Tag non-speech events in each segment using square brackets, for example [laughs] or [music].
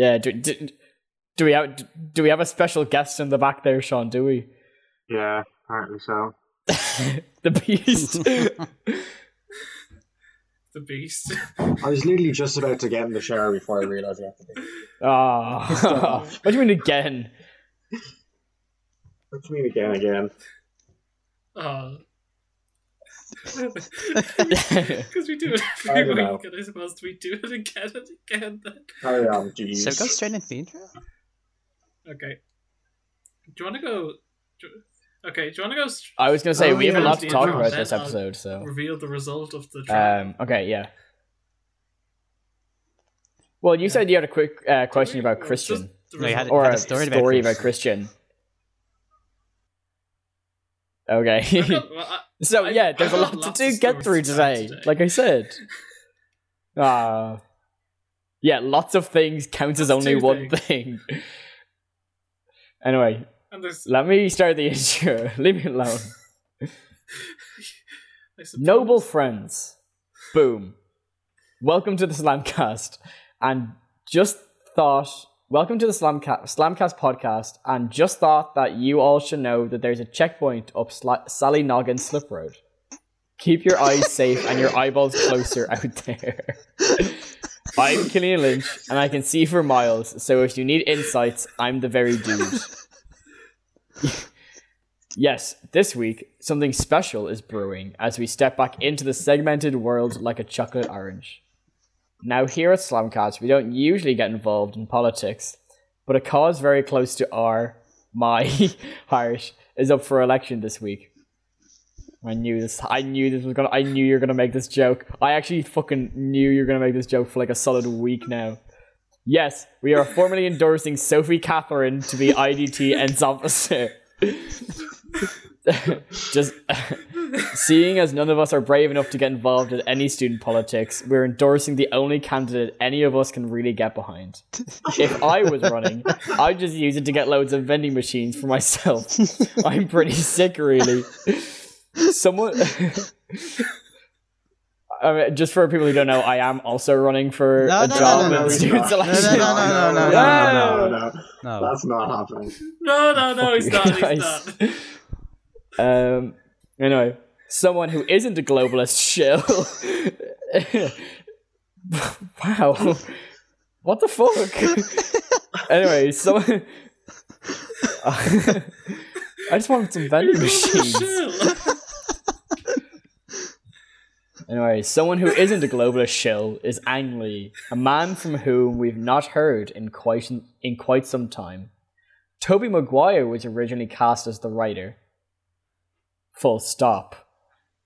Yeah. Do, do, do we have do we have a special guest in the back there, Sean? Do we? Yeah, apparently so. [laughs] the beast. [laughs] The beast. I was literally just about to get in the shower before I realised I had to be. Ah. [laughs] what do you mean again? What do you mean again, again? Oh. [laughs] Because we do it every don't know. week, and I suppose we do it again and again. Then. Carry on, jeez. So go straight into the intro. Okay. Do you want to go? do- Okay, do you want to go st- I was gonna say Oh, we have a lot to talk about Then this I'll episode, so reveal the result of the trial? um okay, yeah. Well, you said you had a quick uh, question about Christian, just the No, you had- or had a a story, story about, about Christian. Okay. [laughs] Well, I- so I- yeah, there's a lot to do, get through today, today. Like I said. Uh [laughs] yeah, lots of things counts as only one things. thing. anyway, let me start the [laughs] intro. Leave me alone. Noble friends. Boom. Welcome to the Slamcast. And just thought, welcome to the Slamcast, Slamcast podcast. And just thought that you all should know that there's a checkpoint up Sla- Sallynoggin Slip Road. Keep your eyes safe and your eyeballs closer out there. [laughs] I'm Cillian Lynch, and I can see for miles. So if you need insights, I'm the very dude. [laughs] Yes, this week, something special is brewing as we step back into the segmented world like a chocolate orange. Now, here at Slamcast, we don't usually get involved in politics, but a cause very close to our, my [laughs] Irish, is up for election this week. I knew this. I knew this was gonna. I knew you were gonna make this joke. I actually fucking knew you were gonna make this joke for like a solid week now. Yes, we are formally endorsing Sophie Catherine to be IDT Ents officer. Just seeing as none of us are brave enough to get involved in any student politics, we're endorsing the only candidate any of us can really get behind. If I was running, I'd just use it to get loads of vending machines for myself. I'm pretty sick, really. Someone. I mean, just for people who don't know, I am also running for No, a no, no, job no, in no, student no, selection. no, no, no, no, no, no, no, No. That's not happening. No, no, no, he's not. He's Nice. not. Um, anyway, someone who isn't a globalist shill. wow. What the fuck? anyway, someone. I just wanted some vending machines. Anyway, someone who isn't a globalist shill is Ang Lee, a man from whom we've not heard in quite in quite some time. Tobey Maguire was originally cast as the writer. Full stop.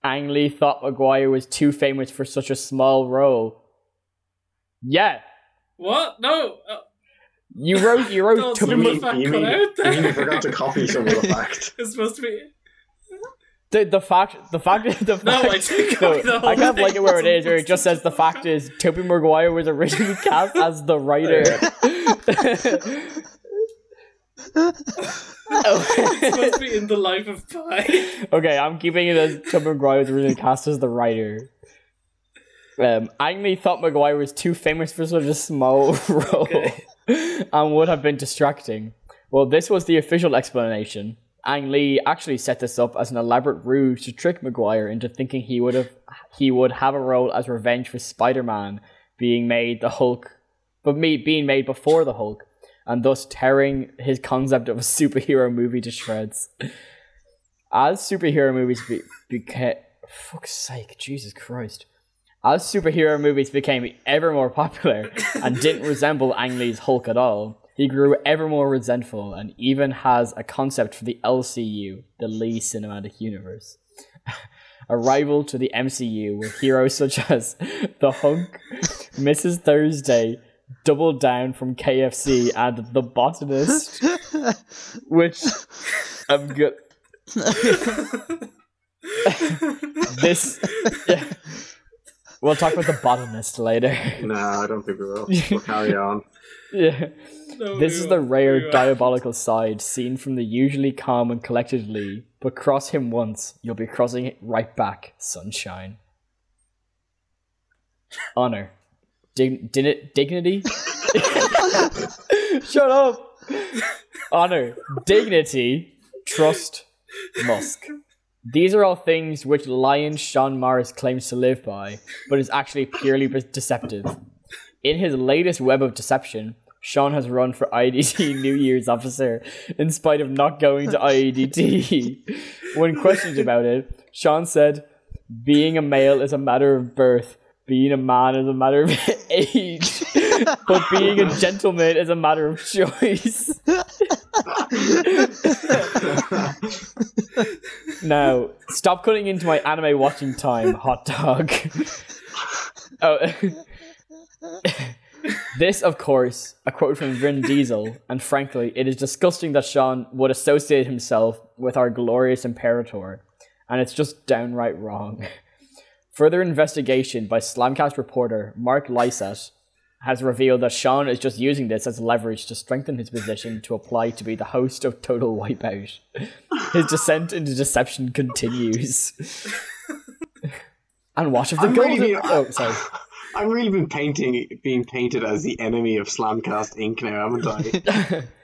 Ang Lee thought Maguire was too famous for such a small role. Yeah, What? No. Uh, you wrote you wrote [laughs] Don't You of mean, you, mean, out there. you mean you forgot to copy some of the [laughs] fact? it's supposed to be. the, the fact the fact is [laughs] the No, fact, I did no, copy the I kind of like it where it is, where it just says the fact is Tobey Maguire was originally cast as the writer. It's supposed to be in the life of Pi. okay, I'm keeping it as Tobey Maguire was originally cast as the writer. Um, Ang Lee thought Maguire was too famous for such a small [laughs] role and would have been distracting. Well, this was the official explanation. Ang Lee actually set this up as an elaborate ruse to trick Maguire into thinking he would have he would have a role as revenge for Spider-Man being made the Hulk, but me being made before the Hulk, and thus tearing his concept of a superhero movie to shreds. As superhero movies be- became, fuck's sake, Jesus Christ. As superhero movies became ever more popular and didn't resemble Ang Lee's Hulk at all, he grew ever more resentful and even has a concept for the LCU, the Lee Cinematic Universe. [laughs] a rival to the MCU with heroes such as [laughs] the Hulk, Mrs. Thursday, Double Down from KFC, and The Botanist, [laughs] which I'm good. this. Yeah. We'll talk about The Botanist later. no, I don't think we will. [laughs] We'll carry on. yeah. No, This is the rare diabolical side seen from the usually calm and collected Lee, but cross him once, you'll be crossing it right back, sunshine. Honor. Dignity? [laughs] Shut up. Oh, Honor, dignity, trust, Musk. These are all things which Lion Sean Morris claims to live by, but is actually purely deceptive. In his latest web of deception, Sean has run for IDT [laughs] New Year's officer in spite of not going to IDT. when questioned about it, Sean said, Being a male is a matter of birth, being a man is a matter of [laughs] age, but being a gentleman is a matter of choice. now, stop cutting into my anime watching time, hot dog. oh. [laughs] this, of course, a quote from Vin Diesel, and frankly, it is disgusting that Sean would associate himself with our glorious Imperator, and it's just downright wrong. Further investigation by Slamcast reporter Mark Lysett has revealed that Sean is just using this as leverage to strengthen his position to apply to be the host of Total Wipeout. His descent into deception continues. [laughs] and watch of the I'm golden. really- oh, sorry. [laughs] I've really been painting, being painted as the enemy of Slamcast Inc. now, haven't I? [laughs]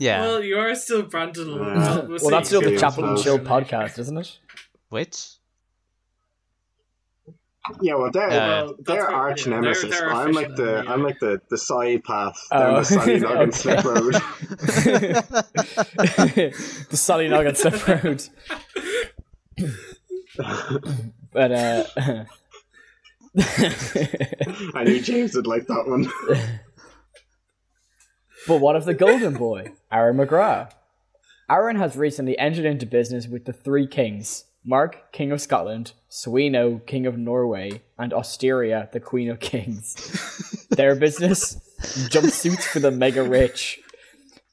Yeah. Well, you are still Brandon. Uh, Well, we'll Well, that's still the Yeah, Chapel and Chill podcast, isn't it? Which? Yeah, well, they're, Uh, Well, they're that's what- arch yeah, they're- nemesis. they're I'm like the enemy, I'm yeah. like the the side path Oh, the Sunny Noggin Slip. Road. [laughs] the Solly Nugget Slip Road. but, uh. I knew James would like that one. [laughs] But what of the golden boy, Aaron McGrath? Aaron has recently entered into business with the three kings Mark, King of Scotland, Sweno, King of Norway, and Osteria, the Queen of Kings. [laughs] Their business jumpsuits for the mega rich.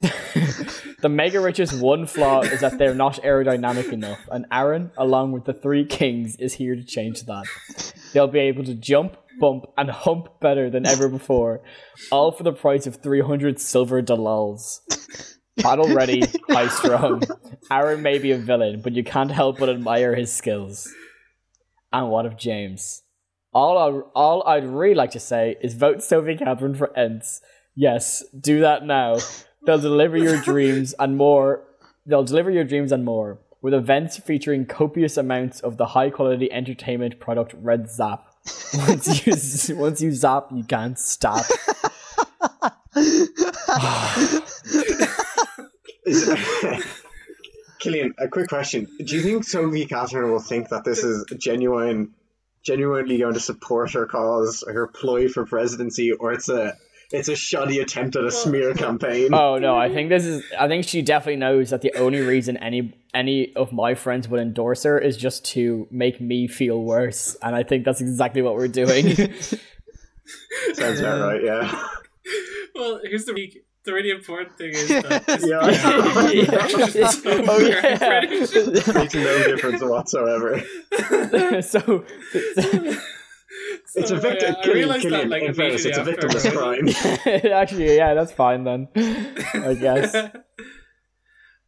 [laughs] the mega rich's one flaw is that they're not aerodynamic enough, and Aaron, along with the three kings, is here to change that. They'll be able to jump, bump, and hump better than ever before, all for the price of 300 silver dalals. Battle ready, [laughs] high strung. Aaron may be a villain, but you can't help but admire his skills. And what of James? All, I, all I'd really like to say is vote Sophie Catherine for Ents. Yes, do that now. They'll deliver your [laughs] dreams and more. They'll deliver your dreams and more with events featuring copious amounts of the high quality entertainment product Red Zap. Once you [laughs] once you zap, you can't stop. [laughs] Cillian, a quick question: Do you think Sophie Catherine will think that this is genuine, genuinely going to support her cause, her ploy for presidency, or it's a it's a shoddy attempt at a smear campaign? Oh no, I think this is. I think she definitely knows that the only reason any any of my friends would endorse her is just to make me feel worse, and I think that's exactly what we're doing. [laughs] Sounds about right. Yeah. Well, here's the really, the really important thing is that [laughs] this Yeah. PR [laughs] [laughs] oh yeah. Makes no difference whatsoever. so It's So, a victim. yeah, I Cillian, Cillian, that like in fairness, it's a immediately victimless crime. actually, yeah, that's fine then. I guess.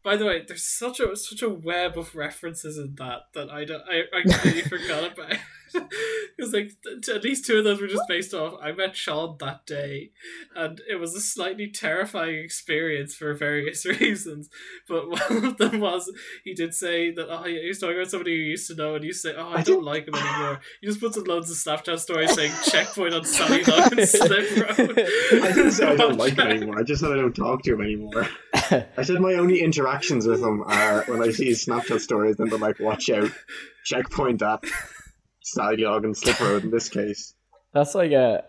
By the way, there's such a such a web of references in that that I don't I, I completely forgot about. [laughs] Because like t- at least two of those were just based off. I met Sean that day, and it was a slightly terrifying experience for various [laughs] reasons. But one of them was he did say that oh yeah, he was talking about somebody you used to know, and you say oh I, I don't like him [laughs] anymore. He just puts in loads of Snapchat stories saying checkpoint on Sunny Dog and Slip Road. I didn't say I don't like him anymore. I just said I don't talk to him anymore. I said my only interactions with him are when I see his Snapchat stories and they're like, watch out, checkpoint that. Sally Dog and Slip Road in this case. [laughs] That's like a.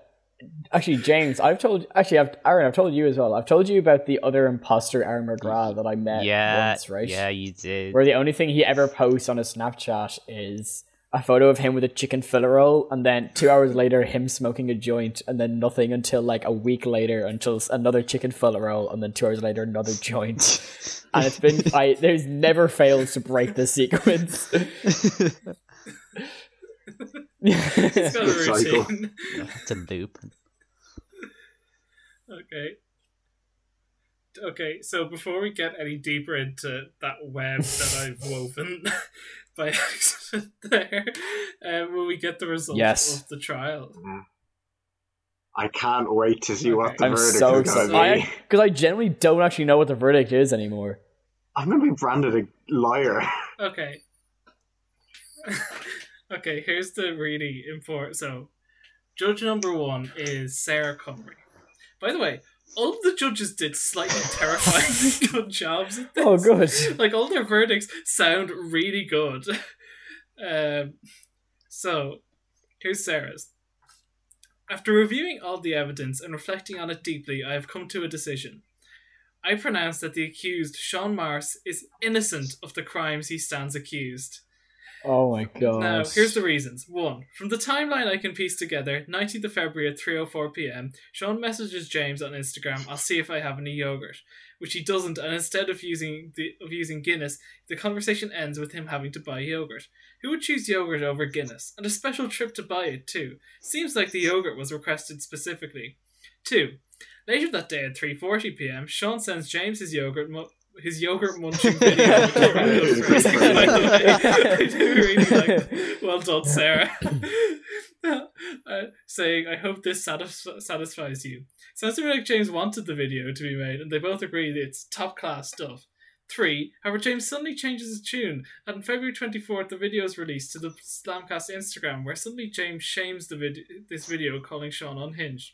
Actually, James, I've told. Actually, I've Aaron, I've told you as well. I've told you about the other imposter, Aaron McGrath, that I met yeah. once, right? Yeah, you did. Where the only thing he ever posts on his Snapchat is a photo of him with a chicken fillet roll, and then two hours later, him smoking a joint, and then nothing until like a week later, until another chicken fillet roll, and then two hours later, another joint. [laughs] and it's been, I there's never fails to break the sequence. [laughs] [laughs] [laughs] It's got a Cycle. routine. It's a loop. Okay. Okay, so before we get any deeper into that web that [laughs] I've woven by accident there, uh, will we get the results Yes. of the trial? I can't wait to see what Okay. the I'm verdict so is excited. going to be. because I generally don't actually know what the verdict is anymore. I'm going to be branded a liar. Okay. Okay, here's the really important. So, judge number one is Sarah Cumry. By the way, all of the judges did slightly [laughs] terrifying [laughs] good jobs at this. Oh, good. Like, all their verdicts sound really good. [laughs] Um, so, here's Sarah's. After reviewing all the evidence and reflecting on it deeply, I have come to a decision. I pronounce that the accused, Sean Mars, is innocent of the crimes he stands accused. Oh my god. Now, here's the reasons. One, from the timeline I can piece together, 19th of February at 3.04 pm, Sean messages James on Instagram, I'll see if I have any yogurt. Which he doesn't, and instead of using the of using Guinness, the conversation ends with him having to buy yogurt. Who would choose yogurt over Guinness? And a special trip to buy it, too. Seems like the yogurt was requested specifically. Two, later that day at 3.40 pm, Sean sends James his yogurt his yogurt munching video. which is really good by the way. I do really like. Well done, Sarah. [laughs] uh, saying, I hope this satisf- satisfies you. Sounds to me like James wanted the video to be made, and they both agree it's top class stuff. Three, however, James suddenly changes his tune, and on February 24th, the video is released to the Slamcast Instagram, where suddenly James shames the vid- this video, calling Sean unhinged.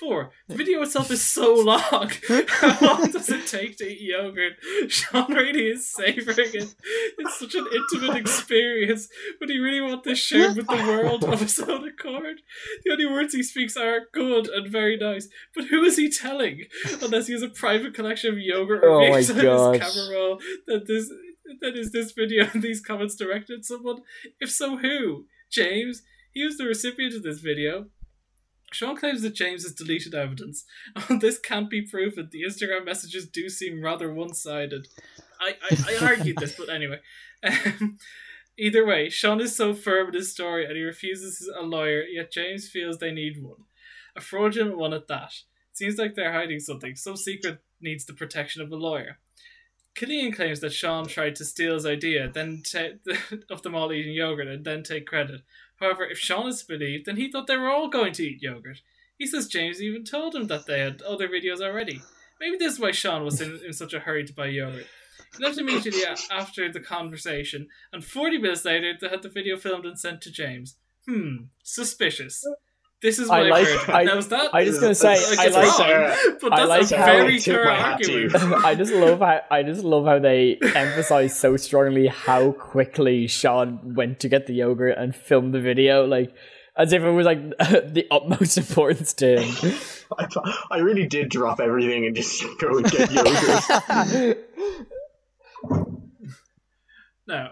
Four, the video itself is so [laughs] long. How long does it take to eat yogurt? Sean really is savouring it. It's such an intimate experience, but he really wants this shared with the world of his own accord. The only words he speaks are good and very nice, but who is he telling? Unless he has a private collection of yogurt Oh reviews on his camera roll that this that is this video and these comments directed at someone. If so, who? James? He was the recipient of this video. Sean claims that James has deleted evidence. [laughs] this can't be proven. The Instagram messages do seem rather one sided. I, I, I argued this, but anyway. [laughs] Um, either way, Sean is so firm in his story and he refuses a lawyer, yet James feels they need one. A fraudulent one at that. Seems like they're hiding something. Some secret needs the protection of a lawyer. Cillian claims that Sean tried to steal his idea, then ta- [laughs] of them all eating yogurt, and then take credit. However, if Sean is believed, then he thought they were all going to eat yogurt. He says James even told him that they had other videos already. Maybe this is why Sean was in, in such a hurry to buy yogurt. He left immediately after the conversation, and 40 minutes later, they had the video filmed and sent to James. Hmm, suspicious. This is what I I like- heard. I- now, is that I just gonna say like, I like wrong, Sarah. but I that's like a how- very Tip thorough my hat to argument. [laughs] I just love how I just love how they emphasize so strongly how quickly Sean went to get the yogurt and filmed the video, like as if it was like [laughs] the utmost importance to him. [laughs] I, I really did drop everything and just go and get yogurt. No.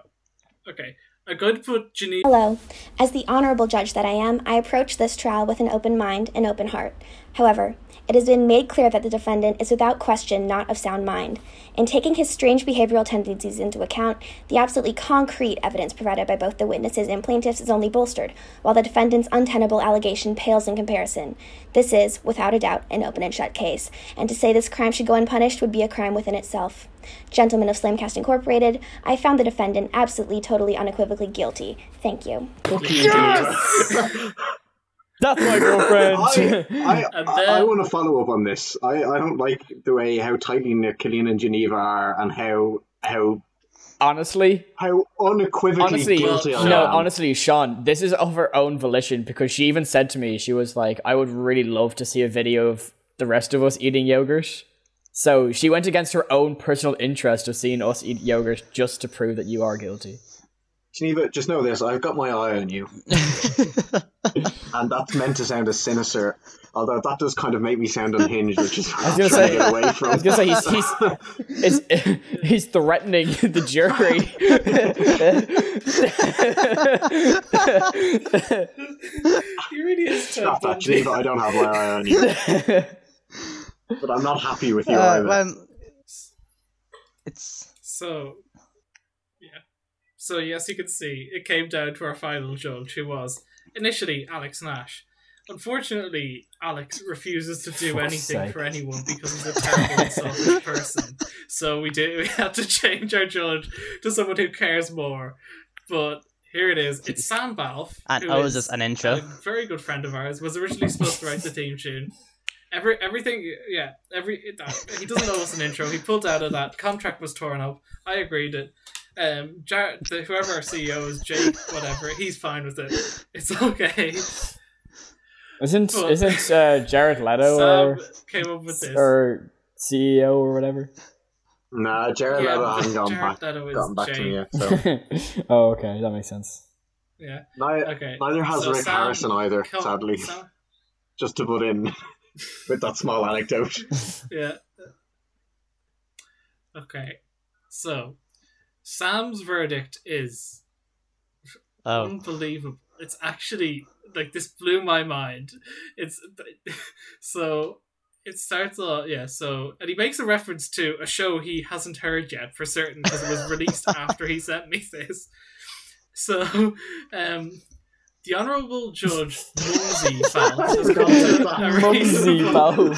Okay. Going to put Janine. Hello. As the honorable judge that I am, I approach this trial with an open mind and open heart. However, it has been made clear that the defendant is without question not of sound mind. In taking his strange behavioral tendencies into account, the absolutely concrete evidence provided by both the witnesses and plaintiffs is only bolstered, while the defendant's untenable allegation pales in comparison. This is, without a doubt, an open and shut case, and to say this crime should go unpunished would be a crime within itself. Gentlemen of Slamcast Incorporated, I found the defendant absolutely, totally, unequivocally guilty. Thank you. [laughs] That's my girlfriend. [laughs] I, I, [laughs] And I, then- I want to follow up on this. I, I don't like the way how tightly knit Cillian and Geneva are, and how how honestly, how unequivocally honestly, guilty I no, am. honestly, Sean, this is of her own volition because she even said to me, she was like, "I would really love to see a video of the rest of us eating yogurt." So she went against her own personal interest of seeing us eat yogurt just to prove that you are guilty. Geneva, just know this: I've got my eye on you, [laughs] and that's meant to sound as sinister. Although that does kind of make me sound unhinged, which is [laughs] I was trying gonna say, get away from. I was gonna say he's [laughs] he's he's, he's threatening the jury. He really is Ted Stop that, Bundy. Geneva. I don't have my eye on you, but I'm not happy with you Uh, either. well, it's So, yeah. So, yes, you can see it came down to our final judge, who was initially Alex Nash. Unfortunately, Alex refuses to do Fuck's anything sake. for anyone because he's a terrible and selfish person. So we did. We had to [laughs] change our judge to someone who cares more. But Here it is. It's Sam Balfe. And who oh, is this an a intro? very good friend of ours. Was originally supposed to write the theme tune. Every everything, yeah, every that, he doesn't know it's an intro. He pulled out of that. Contract was torn up. I agreed it. Um, Jar- the, whoever our CEO is, Jake, whatever, he's fine with it. It's okay. Isn't Well- isn't uh, Jared Leto Sam or, came up with this. or CEO or whatever? Nah, Jared Yeah, Leto hasn't gone Jared back, Leto gotten back to me yet. So [laughs] oh, okay, that makes sense. Yeah. neither, Okay. neither has So Rick Sam- Harrison either. Come- sadly, Sam- just to put in [laughs] with that small anecdote. Yeah. Okay. So, Sam's verdict is Oh, unbelievable. It's actually like this blew my mind. It's [laughs] so it starts off yeah. So and he makes a reference to a show he hasn't heard yet for certain because it was released [laughs] after he sent me this. So, um. The Honourable Judge Mumsy [laughs] Balfe has come to a reasonable,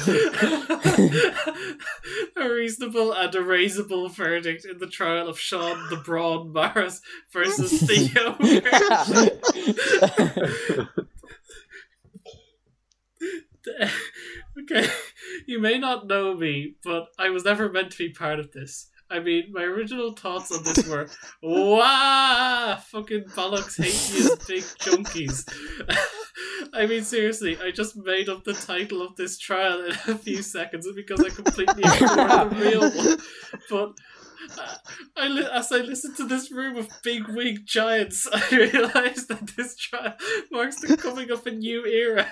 [laughs] a reasonable and erasable verdict in the trial of Sean the Braun Morris versus [laughs] Theo okay, you may not know me, but I was never meant to be part of this. I mean, my original thoughts on this were, "Wow, fucking bollocks, hate you, big junkies." [laughs] I mean, seriously, I just made up the title of this trial in a few seconds because I completely ignored the real one. [laughs] But I li- as I listened to this room of big wig giants, [laughs] I realised that this trial marks the coming of a new era.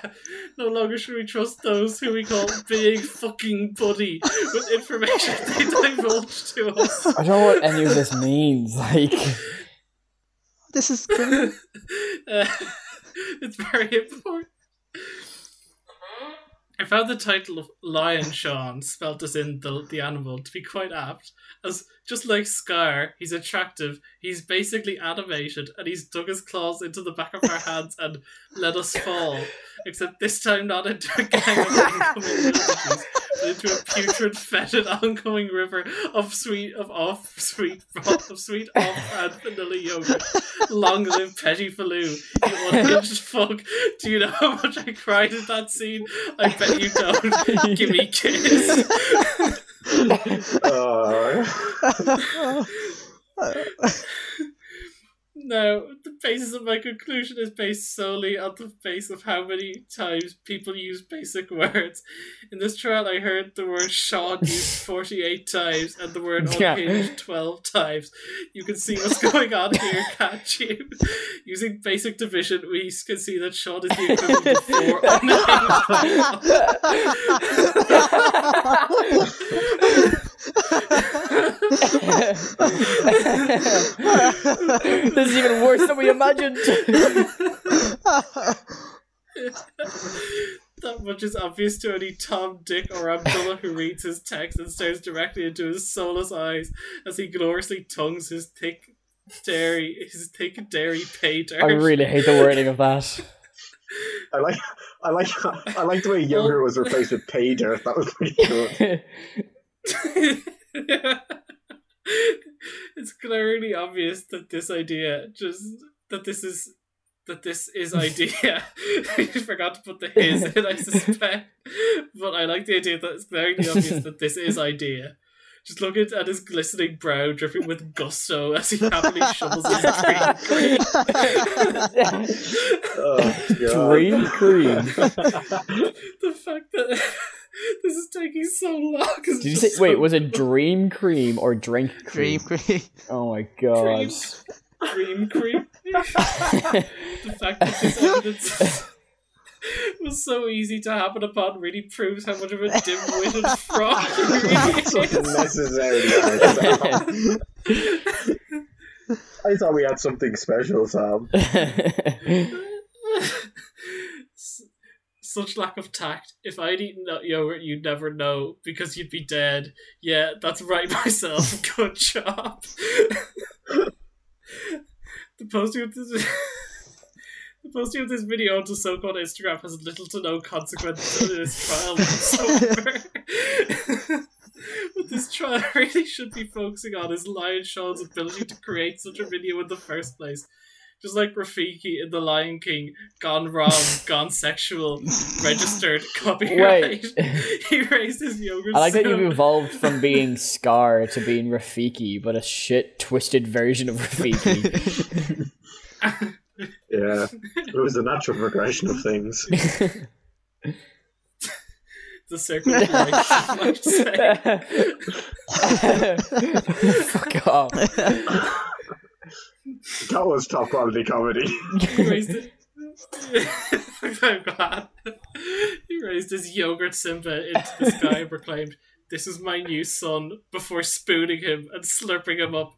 No longer should we trust those who we call big fucking buddy with information they divulge to us. [laughs] I don't know what any of this means. Like, this is great. [laughs] Uh, it's very important. I found the title of Lion Sean, spelt as in the, the animal, to be quite apt. As just like Scar, he's attractive, he's basically animated, and he's dug his claws into the back of our [laughs] hands and let us fall. Except this time not into a [laughs] gang of incoming villages, but into a putrid, fetid, oncoming river of sweet, of off, sweet, of sweet off-brand vanilla yogurt. Long live Petty Faloo, you [laughs] unhinged fuck. Do you know how much I cried at that scene? I bet you don't. Give me a kiss. [laughs] Uh, No, the basis of my conclusion is based solely on the base of how many times people use basic [laughs] words. In this trial, I heard the word Sean [laughs] used 48 times and the word Yeah. unhinged 12 times. You can see what's going on here, [laughs] can't you? Using basic division, we can see that Sean is the equivalent of four unhinged [laughs] this is even worse than we imagined. That much is obvious to any Tom, Dick, or Abdullah who reads his text and stares directly into his soulless eyes as he gloriously tongues his thick dairy, his thick dairy pay dirt. I really hate the wording of that. I like, I like, I like the way yogurt was replaced with pay dirt. That was pretty [laughs] good. [laughs] it's glaringly obvious that this idea just that this is that this is idea. [laughs] I forgot to put the his in, I suspect. But I like the idea that it's glaringly obvious that this is idea. Just look at, at his glistening brow dripping with gusto as he happily shovels his green [laughs] cream. Oh, God. Dream cream. the fact that [laughs] this is taking so long. [laughs] Did you say? so Wait, was it dream cream or drink cream? Dream cream. [laughs] Oh my god. Dream cream. the fact that this evidence was so easy to happen upon really proves how much of a dim-witted fraud he really So is. I thought we had something special, Sam. Such lack of tact. If I'd eaten that yogurt, you'd never know because you'd be dead. Yeah, that's right [laughs] myself. Good job. [laughs] the posting of this. [laughs] The posting of this video onto so-called Instagram has little to no consequence in this trial whatsoever. what this trial really should be focusing on is Lion Sean's ability to create such a video in the first place. Just like Rafiki in The Lion King, gone wrong, [laughs] gone sexual, registered [laughs] copyright. [laughs] he raised his younger I like that you've evolved from being Scar to being Rafiki, but a shit twisted version of Rafiki. Yeah, it was a natural progression of things. the circle of life. I'd like say. Fuck off. That was top quality comedy. He raised. I'm [laughs] oh glad. He raised his yogurt Simba into the sky and proclaimed, This is my new son, before spooning him and slurping him up.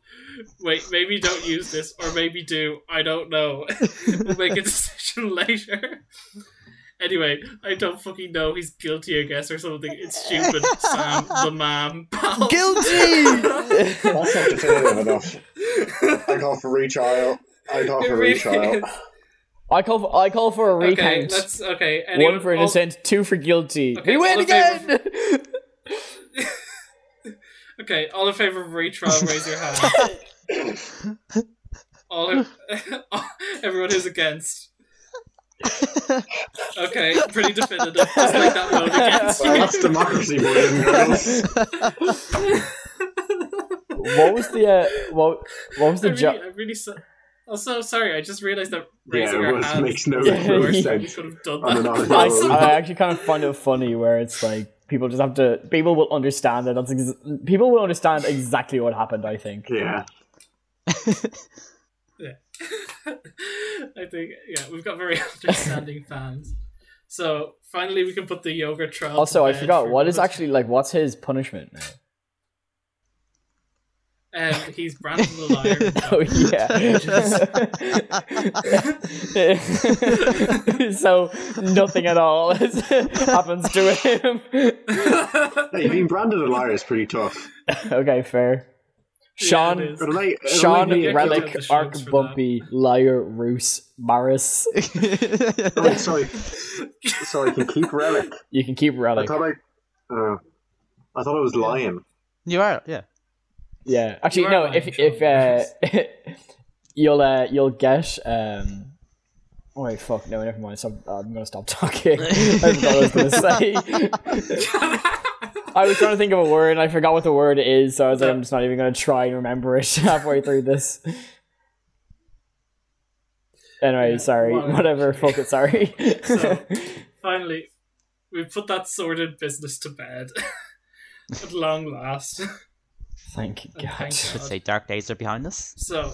Wait, maybe don't use this, or maybe do. I don't know. [laughs] we'll make a decision [laughs] later. Anyway, I don't fucking know. He's guilty, I guess, or something. It's stupid. Sam, the man, pal. Guilty! That's not definitive enough. I call for retrial. I call for really retrial. is. [laughs] I call for, I call for a Okay, recount. let's. Okay, anyone, One for all- innocent, two for guilty. Okay, we win all in again! [laughs] Okay, all in favor of retrial, raise your hand. [laughs] All in, everyone who's against. [laughs] Okay, pretty definitive. Just like that vote against. Well, that's democracy, boys and girls. [laughs] what was the uh, what, what was I the really, job? I really so, also sorry. I just realized that Yeah, raising it our hands makes no [laughs] Yeah, more we sense. could have done that. I. I actually kind of find it funny where it's like people just have to people will understand that that's ex- people will understand exactly what happened. I think. Yeah. [laughs] I think yeah, we've got very [laughs] understanding fans. So finally, we can put the yogurt trial. Also, to I forgot for what is actually like. What's his punishment now? Um, he's branded a liar. [laughs] Oh yeah. so nothing at all happens to him. Hey, being branded a liar is pretty tough. okay, fair. Sean, Yeah, it is. It'll make, it'll Sean, make me- get Relic, kicked out the Arc, Bumpy, Liar, Roos, Maris. [laughs] Wait, sorry. so I can keep Relic. You can keep Relic. I Relic. thought I. Uh, I thought it was Lion. you are, yeah. Yeah, actually, no. lying, If Sean, if uh, [laughs] you'll uh, you'll get um. Oh wait, fuck no, never mind. Stop, I'm gonna stop talking. [laughs] I forgot what I was gonna say. I was trying to think of a word, and I forgot what the word is, so I was like, I'm just not even gonna try and remember it [laughs] halfway through this. Anyway, Yeah, sorry. well, Whatever. Fuck it. Sorry. [laughs] So [laughs] finally, we put that sordid business to bed. At long last. Thank And God. thank Let's God. say dark days are behind us. So,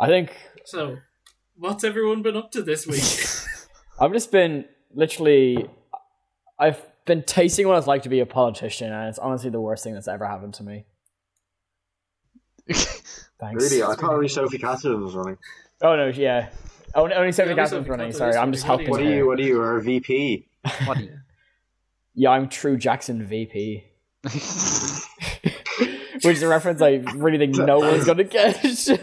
I think so, what's everyone been up to this week? I've just been literally. I've been tasting what it's like to be a politician, and it's honestly the worst thing that's ever happened to me. [laughs] Thanks. Really? I thought only Sophie Cassidy was running. Oh no, yeah. Only, only Sophie only Casson's Sophie running. Cassidy Sorry, I'm just helping. What What are her. you? What are you? Our VP? What do you? Yeah, I'm True Jackson VP. [laughs] Which is a reference I really think no one's gonna get. [laughs] a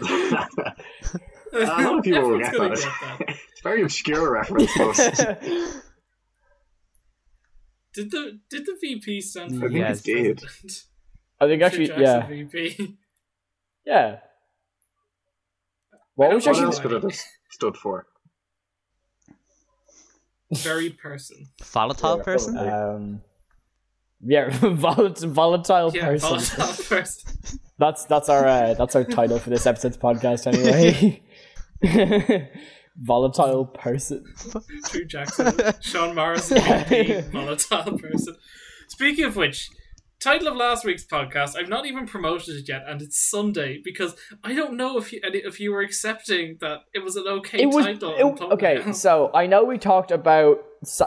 lot of people will get that. get that. It's a very obscure reference. But Did the did the VP stand for Yes. Vice President? I think actually, Jackson yeah, VP. yeah. What was don't what actually? else could it have stood for? Very person. Volatile person? Um, yeah, [laughs] volatile, volatile Yeah, person. volatile [laughs] person. That's that's our uh, that's our title for this episode's podcast anyway. [laughs] volatile person. [laughs] True Jackson. Sean Morris, [laughs] volatile person. Speaking of which, title of last week's podcast, I've not even promoted it yet, and it's Sunday because I don't know if you if you were accepting that it was an okay was title. it- okay. So I know we talked about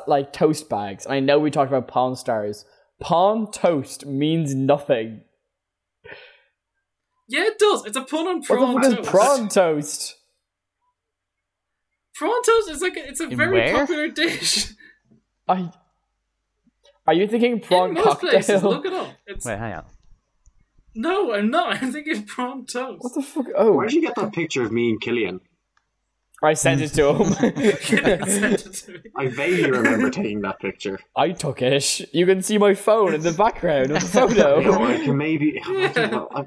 like toast bags, I know we talked about Pawn Stars. Pawn toast means nothing. Yeah, it does. It's a pun on What prawn the fuck is toast. prawn toast? Prawn toast is like a, it's a In very where? popular dish. I. Are you thinking prawn In most cocktail? places, look it up. It's Wait, hang on. no, I'm not. I'm thinking prawn toast. What the fuck? Oh, where did you get that picture of me and Cillian? I sent it to him. [laughs] it to. I vaguely remember taking that picture. I took it. You can see my phone in the background of the [laughs] You know, photo. I can maybe. I don't know, [laughs] I-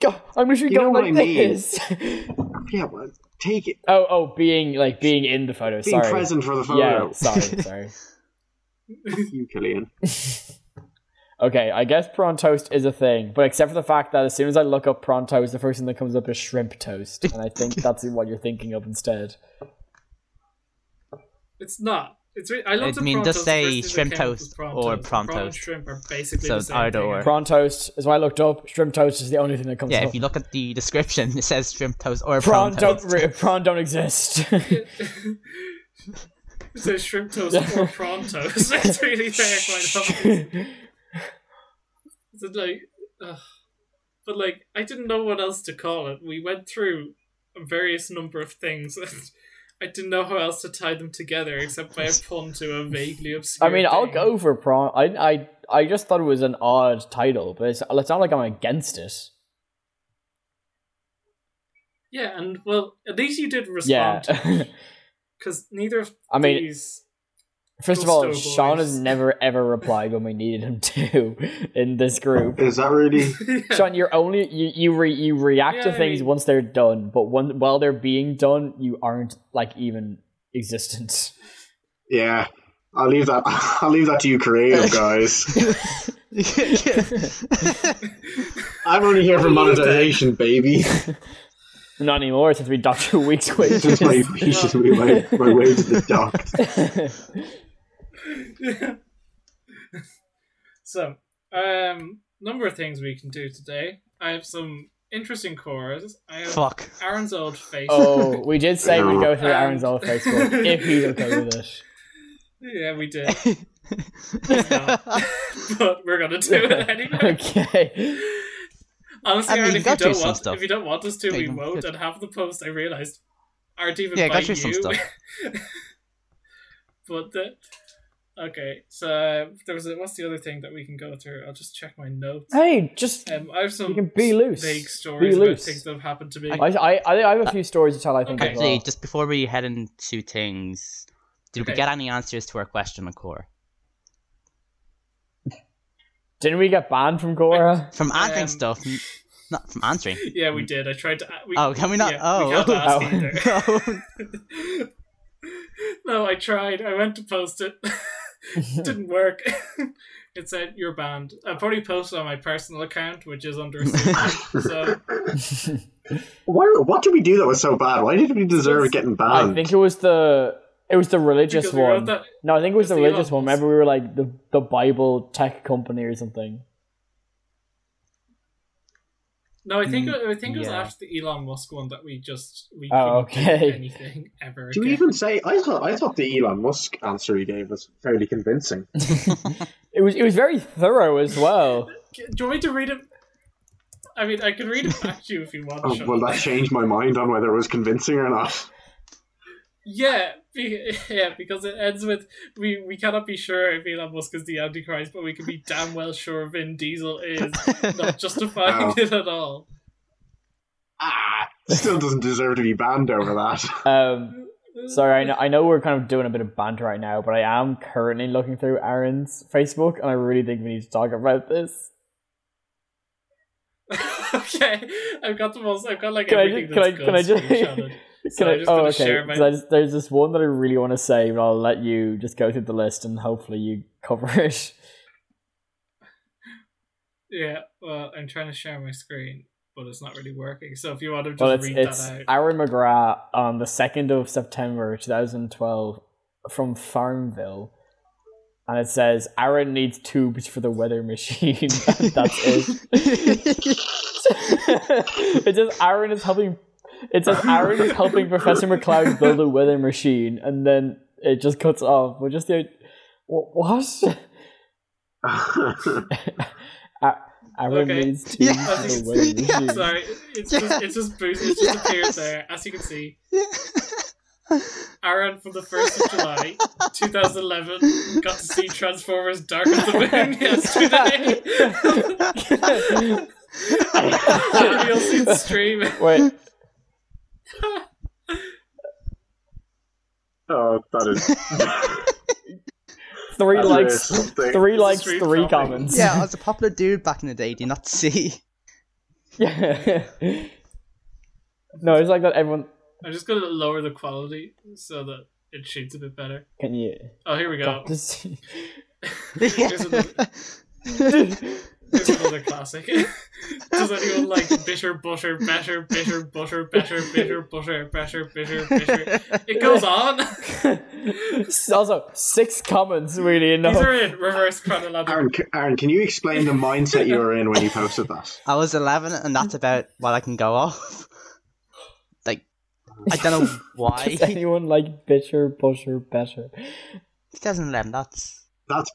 God, I'm literally You know going what like I mean. this. Yeah, but take it. oh, oh, being like being in the photo. Being sorry. present for the photo. Yeah, photo. sorry, [laughs] sorry. you, Cillian. [laughs] Okay, I guess prawn toast is a thing, but except for the fact that as soon as I look up prawn toast, the first thing that comes up is shrimp toast, and I think [laughs] that's what you're thinking of instead. It's not. It's re- I love I mean, prawn just toast. Say first thing that shrimp toast was prawn or toast. prawn prawn toast. shrimp are basically So the it's same either thing. or. Prawn toast is what I looked up. Shrimp toast is the only thing that comes up. Yeah, up. if you look at the description, it says shrimp toast or prawn prawn, don't toast. re- prawn don't exist. [laughs] It says shrimp toast or [laughs] prawn toast. [laughs] It's really fair, quite obvious. It's like, ugh. but like, I didn't know what else to call it. We went through a various number of things. And I didn't know how else to tie them together except by a pun to a vaguely obscure. I mean, I'll go for prawn. I I I just thought it was an odd title, but it's, it's not like I'm against it. Yeah, and well, at least you did Yeah. respond because [laughs] neither of I mean, these. First of all, Gusto Sean has never ever replied when we needed him to [laughs] in this group. Is that really? [laughs] Sean, you're only you you re, you react to Yeah, I things mean- once they're done, but when while they're being done, you aren't like even existent. Yeah. I'll leave that. [laughs] I'll leave that to you, creative guys. I'm only here for monetization, baby. Not anymore since we docked your week's wages. Since my, my, my wages are docked. [laughs] so, um, number of things we can do today. I have some interesting cores. I have Fuck. Aaron's old face. oh, [laughs] we did say we'd go through Aaron's old Facebook if he's okay with it. [laughs] Yeah, we did. not. but we're gonna do it anyway. okay. Honestly, I mean, Aaron, if you got don't want, stuff. if you don't want us to, Yeah, we won't. could. And half the posts I realized aren't even Yeah, by got through some you. stuff. but the, okay, so uh, there was a, what's the other thing that we can go through? I'll just check my notes. Hey, just Um, I have some You can be loose. vague stories Be about things that have happened to me. I, I I I have a few stories to tell. I think Okay. Actually, well. just before we head into things, did we get any answers to our question on Quora? [laughs] Didn't we get banned from Quora? From answering Um, stuff, not from answering. [laughs] yeah, we did. I tried to. We, Oh, can we not? yeah, oh, we can't ask [laughs] Oh. no. no, I tried. I went to post it. [laughs] Didn't [laughs] work. [laughs] it said you're banned. I probably posted on my personal account, which is under so Why, what did we do that was so bad? Why did we deserve getting banned? I think it was the it was the religious we one. that. No, I think it was the the religious Elon one. Musk. Remember, we were like the the Bible tech company or something. No, I think Mm, I think it was yeah. after the Elon Musk one that we just we Oh, couldn't do okay. anything ever. Do we even say? I thought I thought the Elon Musk answer he gave was fairly convincing. [laughs] It was it was very thorough as well. [laughs] Do you want me to read it? I mean, I can read it back to you if you want. Oh, Sean. well, that changed my mind on whether it was convincing or not. Yeah, be, [laughs] yeah, because it ends with we we cannot be sure if Elon Musk is the Antichrist, but we can be damn well sure Vin Diesel is, not [laughs] justifying it at all. Ah, still doesn't deserve to be banned over that. Um, sorry, I know I know we're kind of doing a bit of banter right now, but I am currently looking through Aaron's Facebook, and I really think we need to talk about this. [laughs] okay, I've got the most. I've got like Can I everything just can I can I just screenshotted. [laughs] So can I'm I? just Oh, gonna okay. share my- I just, there's this one that I really want to say, but I'll let you just go through the list and hopefully you cover [laughs] it. Yeah, well, I'm trying to share my screen, but it's not really working. So if you want to just Well, it's read it's that out, Aaron McGrath on the second of September, two thousand twelve, from FarmVille, and it says Aaron needs tubes for the weather machine. [laughs] That's it. it says Aaron is helping. It says Aaron is helping Professor McCloud build a weather machine, and then it just cuts off. We're just the what? [laughs] A- Aaron Okay. needs tubes Yeah. for the weather machine. sorry, it's just it's just boost, it's just appeared there, as you can see. Aaron from the first of July, 2011, got to see Transformers: Dark of the Moon [laughs] yesterday. You'll see the stream. Wait, oh, that is. [laughs] three that likes, is three likes, stream three topic. comments. yeah, I [laughs] was a popular dude back in the day. Do you not see? Yeah. [laughs] no, it's like that. Everyone I'm just gonna lower the quality so that it shoots a bit better. can you. Oh, here we go. God, this- Here's another, another classic. [laughs] Does anyone like bitter, butter, better, bitter, butter, better, bitter, butter, better, bitter, bitter? It goes on. [laughs] also, six comments really enough. These are in reverse chronological. Aaron, c- Aaron, can you explain the mindset you were in when you posted that? I was 11, and that's about what I can go off. Like, I don't know [laughs] why. Does anyone like bitter, butter, better? 2011, that's. That's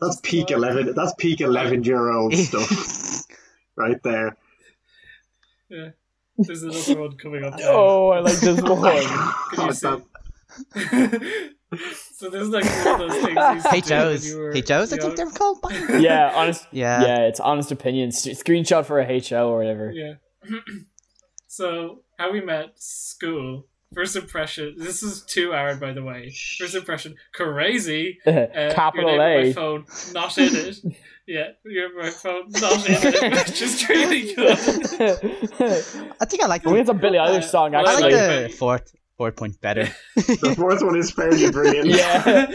that's peak eleven. That's peak eleven year old [laughs] stuff right there. Yeah. There's another one coming up. [laughs] Oh, I like this one. God, see? that- [laughs] so there's like one of those things. you used to do when HOs. HOs, I think they're called. yeah, honest. Yeah. Yeah, it's honest opinions. Screenshot for a HO or whatever. Yeah. [clears throat] so how we met school. First impression. This is two hour, by the way. First impression. Crazy. [laughs] Uh, Capital your name on A. My phone not in it. [laughs] yeah, your my phone not in it, [laughs] which is really good. I think I like I think it's a Billie Eilish song, well, I actually. like like the fourth fourth point better. the fourth one is fairly brilliant. yeah.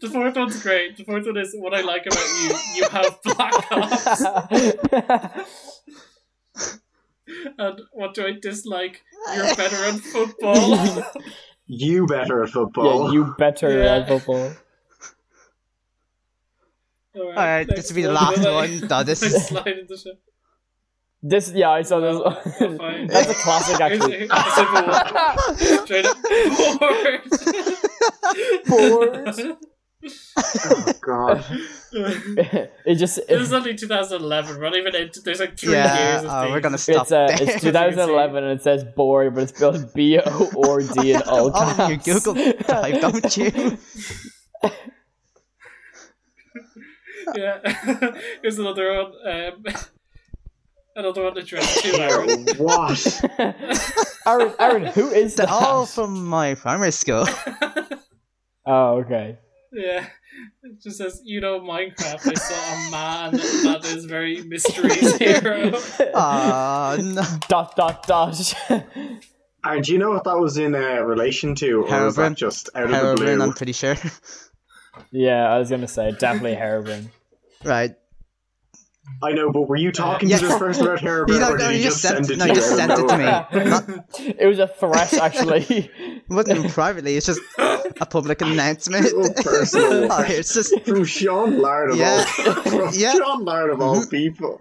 The fourth one's great. The fourth one is what I like about you. You have black ops. And what do I dislike? You're better at football. [laughs] You better at football. yeah, you better Yeah. at football. Alright, this will be the last one. No, this [laughs] is. slide into. This, yeah, I saw Oh, this. fine. [laughs] That's a classic, actually. here's a simple one. Bored. Oh God. [laughs] it just This is it, only 2011. We're not even into. There's like three Yeah, years of uh, we're gonna stop it's uh, there. it's 2011 and it says bored, but it's spelled B O or D in [laughs] all All caps. of your Google Drive, don't [laughs] you? Yeah. Here's another one. Um, another one addressed to Aaron. what? Aaron, Aaron, who is They're that? all from my primary school. Oh, okay. Yeah. It just says, you know, Minecraft. I saw a man that is very mystery [laughs] zero. Ah, no. Dot dot dot. Aaron, do you know what that was in uh, relation to, or was that just out of the blue? I'm pretty sure. [laughs] yeah, I was gonna say definitely heroin. Right. I know, but were you talking Yes. to this person about heroin, You know, or no, did he you just just sent, send it no, to you you? just sent it to me. Not, [laughs] It was a threat, [laughs] actually. it wasn't even privately. It's just a public announcement. Oh, personal. [laughs] oh, it's just From Sean Lard of Yeah. all, from Yeah. Sean Lard of all people.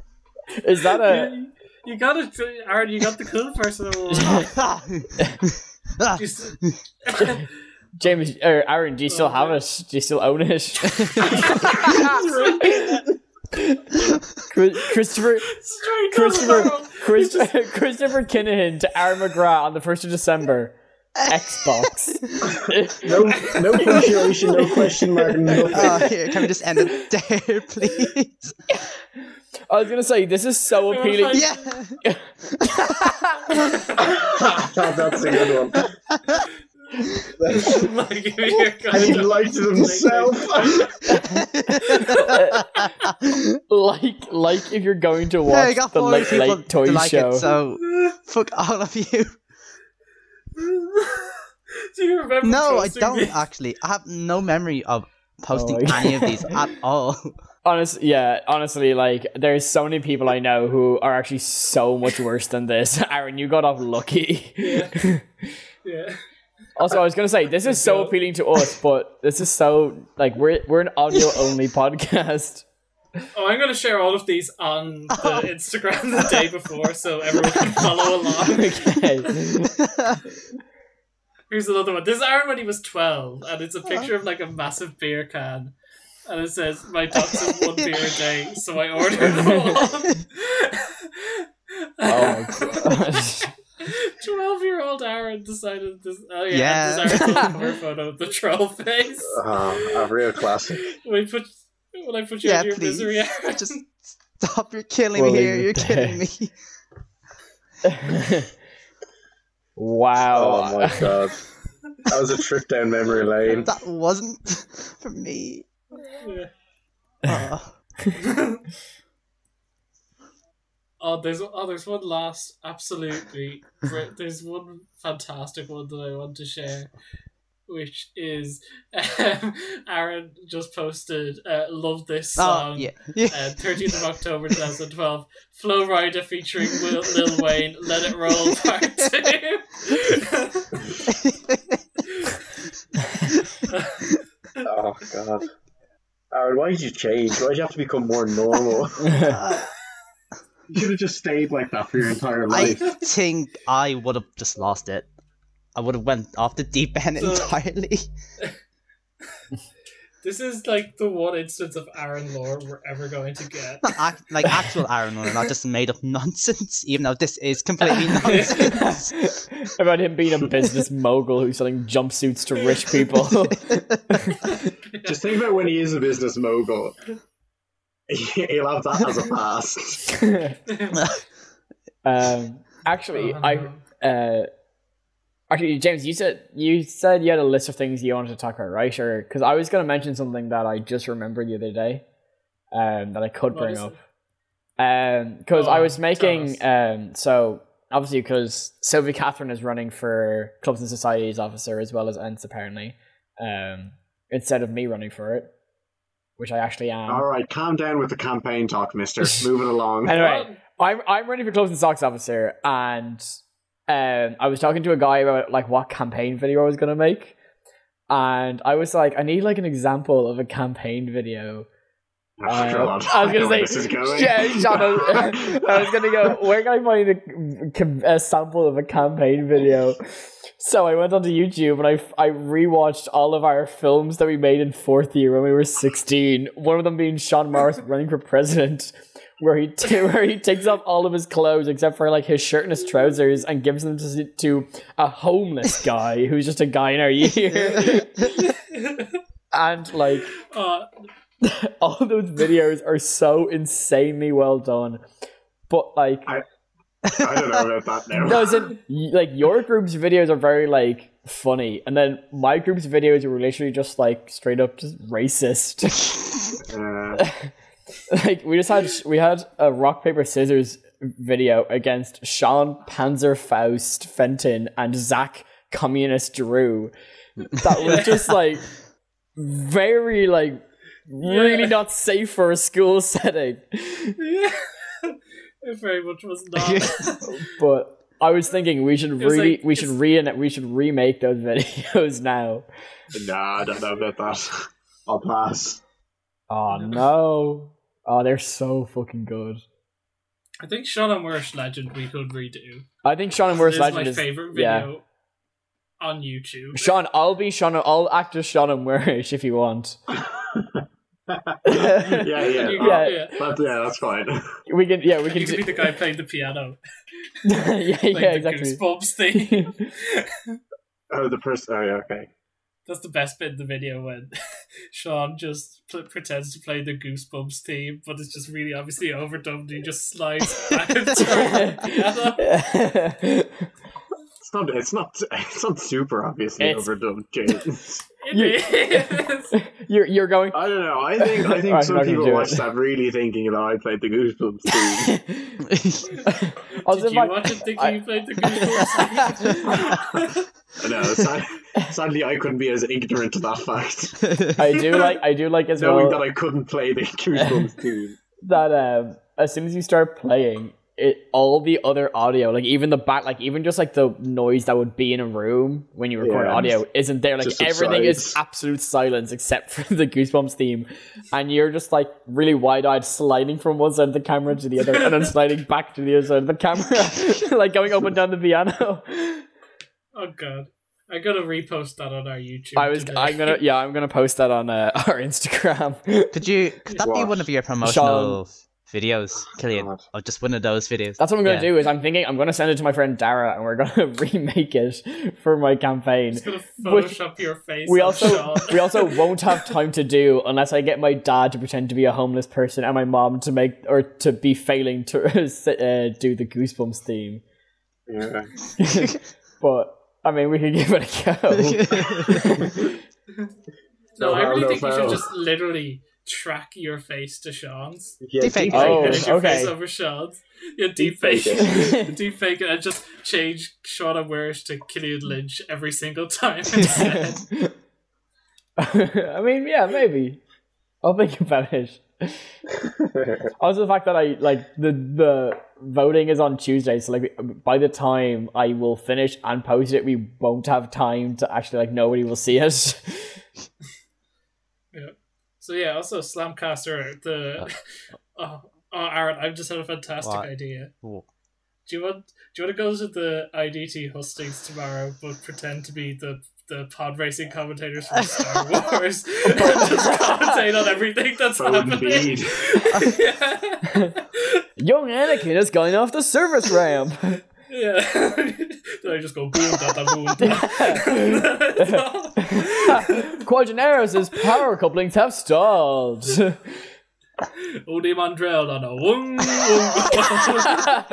Is that a? you, you got it, Aaron. You got the cool person. Ah. Just, James or Aaron? Do you still Oh, have yeah. it? Do you still own it? Chris- Christopher, straight Christopher, down. Chris, [laughs] Christopher Kinahan to Aaron McGrath on the first of December. Xbox. [laughs] No, no punctuation, no question mark, nothing. [laughs] Oh, here, can we just end it there, please? I was gonna say this is so appealing. Yeah. God, that's a good one. Like, if you're And he going to- liked himself. [laughs] like, like if you're going to watch I got the Late Late Toy to like Show. it, so fuck all of you. [laughs] Do you remember? No, I don't these? actually. I have no memory of posting Oh, any of these at all. [laughs] Honest, yeah, honestly, like there's so many people I know who are actually so much worse than this. Aaron, you got off lucky. Yeah. Yeah. Also, I was gonna say this is so appealing to us, but this is so like we're we're an audio [laughs] only podcast. Oh, I'm going to share all of these on the [laughs] Instagram the day before so everyone can follow along. [laughs] okay. Here's another one. This is Aaron when he was 12, and it's a oh. picture of like a massive beer can. And it says, My dog says one beer a day, so I ordered one. Oh my gosh. 12 year old Aaron decided this. Oh, yeah. Yeah. This is Aaron's cover photo of the troll face. Oh, a real classic. [laughs] When, I put, when I put you yeah, in your please. misery, Aaron. [laughs] Just stop. You're killing We'll me here. You're it killing me. [laughs] wow. Oh my uh, god. That was a trip down memory lane. That wasn't for me. Yeah. Oh. Oh, there's oh, there's one last absolutely. there's one fantastic one that I want to share, which is um, Aaron just posted. Uh, Love this Oh, song. yeah. Uh, 13th of October 2012, Flo Rida featuring Will, Lil Wayne, Let It Roll [laughs] Part 2. [laughs] Oh god. Aaron, why did you change? Why did you have to become more normal? [laughs] You should have just stayed like that for your entire life. I think I would have just lost it. I would have went off the deep end So- entirely. [laughs] this is like the one instance of Aaron lore we're ever going to get. Not ac- like actual Aaron Lord, not just made up [laughs] nonsense. Even though this is completely [laughs] nonsense. About him being a business mogul who's selling jumpsuits to rich people. Just think about when he is a business mogul. [laughs] He'll have that as a pass. [laughs] um, actually, Oh, I uh, actually James, you said you said you had a list of things you wanted to talk about, right? Or because I was going to mention something that I just remembered the other day, um, that I could What bring is up. Um, because I Oh, was making um, so obviously because Sylvie Catherine is running for clubs and societies officer as well as ENTS apparently, um, instead of me running for it, which I actually am. Alright, calm down with the campaign talk, mister. [laughs] Moving along. Anyway, I'm I'm running for closing and socks officer, and um, I was talking to a guy about like what campaign video I was gonna make, and I was like, I need like an example of a campaign video. Uh, I was gonna where say, this is going. yeah, Sean, [laughs] I was, gonna go. Where can I find a, a sample of a campaign video? So I went onto YouTube and I I rewatched all of our films that we made in fourth year when we were sixteen. One of them being Sean Morris running for president, where he t- [laughs] where he takes off all of his clothes except for like his shirt and his trousers and gives them to, to a homeless guy who's just a guy in our [laughs] year. and like Uh, [laughs] all those videos are so insanely well done. But like I don't know about that now. [laughs] no, as in, like your group's videos are very like funny, and then my group's videos were literally just like straight up just racist. Uh, [laughs] like we just had we had a rock paper scissors video against Sean Panzer Faust Fenton and Zach Communist Drew. That was just like very like really Yeah. not safe for a school [laughs] setting. [laughs] yeah. It very much was not. [laughs] But I was thinking we should It was really like- we should re we should remake those videos now. nah, I don't know about that. I'll pass. Oh no. Oh, they're so fucking good. I think Sean Ó Muiris Legend we could redo. I think Sean and This Worst is my Legend is favorite yeah. video on YouTube. Sean, I'll be Sean. I'll act as Sean Ó Muiris if you want. Yeah, yeah. [laughs] You- oh, Yeah. yeah. That, yeah, that's fine. We can, yeah, we can. You could Do, be the guy playing the piano. [laughs] [laughs] yeah, Playing yeah, the exactly. Goosebumps thing. Oh, the person. Oh, yeah, okay. That's the best bit in the video when Sean just pl- pretends to play the Goosebumps theme, but it's just really obviously overdubbed. And he just slides back and the piano. It's not. It's not. It's not super obviously It's- overdubbed, James. It is. [laughs] you're you're going. I don't know. I think. I think [laughs] Alright, some I'm people do watch it. that really thinking that I played the Goosebumps [laughs] theme. Also, Did you my- watch it thinking I- you played the Goosebumps theme? I know. Sad, sadly, I couldn't be as ignorant to that fact, I do like. I do like as knowing well that I couldn't play the Goosebumps theme. that um as soon as you start playing it all the other audio like even the back like even just like the noise that would be in a room when you record Yeah. audio isn't there like everything is absolute silence except [laughs] for the goosebumps theme and you're just like really wide-eyed sliding from one side of the camera to the other and then sliding [laughs] back to the other side of the camera [laughs] like going up and down the piano oh god. I gotta repost that on our YouTube. i was today. i'm gonna yeah i'm gonna post that on uh, our instagram Could you? Could that be one of your promotional videos, Cillian? God. Or just one of those videos? That's what I'm gonna Yeah. do. Is I'm thinking I'm gonna send it to my friend Dara, and we're gonna [laughs] remake it for my campaign. Just gonna [laughs] Which- Photoshop your face. We also Sean. [laughs] we also won't have time to do unless I get my dad to pretend to be a homeless person and my mom to make or to be failing to uh, do the Goosebumps theme. Yeah. But I mean, we could give it a go. No, No I really no think you should just literally track your face to Sean's. Yeah, Deepfake. Oh, Edit your okay. face over Sean's. Yeah, deep fake. Deepfake [laughs] deep fake it and just change Sean Muiris to Cillian Lynch every single time instead. [laughs] [laughs] I mean, yeah, maybe. I'll think about it. Also, the fact that I like the the voting is on Tuesday, so like by the time I will finish and post it, we won't have time to actually like nobody will see it. So yeah, also Slamcaster, the [laughs] oh, oh Aaron, I've just had a fantastic What? idea. Ooh. Do you want do you want to go to the IDT hustings tomorrow, but pretend to be the the pod racing commentators from [laughs] Star Wars and [laughs] just commentate on everything that's Foden happening? Beed. yeah. Young Anakin is going off the service ramp. yeah. Then I just go boom da da boom [laughs] [laughs] da. Quadinaros' power couplings have stalled. Ody Mandrell on a wung wung.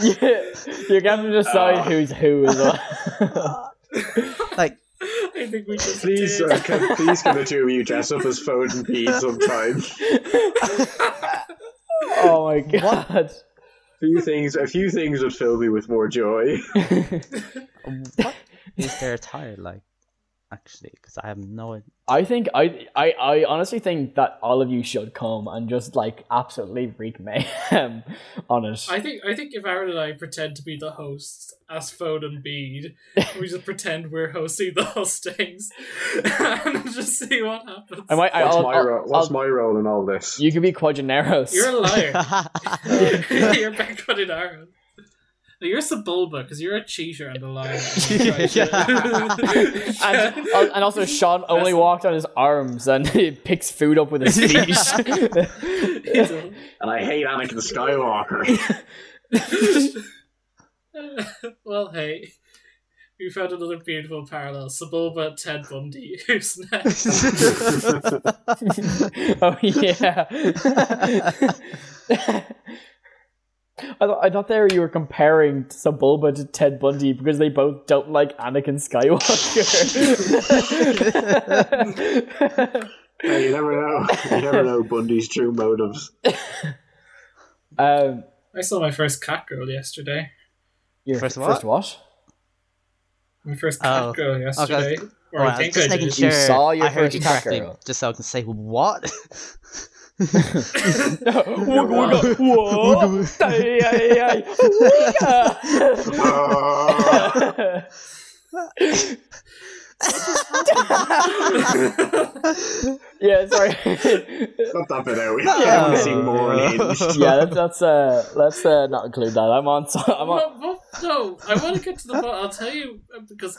yeah, you're going to decide who's who as well. Like, I think we just Please, did. uh, can, please can the two of you dress up as Fode and Beed sometime? [laughs] oh my god. Few things, a few things would fill me with more joy. [laughs] [laughs] what is their attire like? Actually, because I have no. idea. I think I, I I honestly think that all of you should come and just like absolutely wreak mayhem [laughs] on it. I think I think if Aaron and I pretend to be the hosts as Fode and Beed, we just pretend we're hosting the [laughs] hostings [laughs] and just see what happens. I might. I, What's I'll, my I'll- role? What's I'll- my role in all this? You could be Quadinaros. You're a liar. you're backcutting Aaron. No, you're Sebulba because you're a cheater and a liar. [laughs] [laughs] and, uh, and also, Sean only walked on his arms and [laughs] he picks food up with his feet. And I hate Anakin Skywalker. well, hey, we found another beautiful parallel. Sebulba, Ted Bundy. Who's next? oh yeah. I thought, I thought there you were comparing Sebulba to Ted Bundy because they both don't like Anakin Skywalker. [laughs] [laughs] Hey, you never know. You never know Bundy's true motives. um, I saw my first cat girl yesterday. your First first what? what? My first cat Oh. girl yesterday. Or Well, I I was think just I making did. sure You saw your I heard first you cat correctly, girl. just so I can say what. [laughs] Wooga, [laughs] wooga, ay, ay, ay, wooga. yeah, sorry. Cut that bit out. I want to see more unhinged. yeah, that's, that's uh, let's uh, not include that. I'm on. So, I'm on. What, what? No, I want to get to the point. I'll tell you uh, because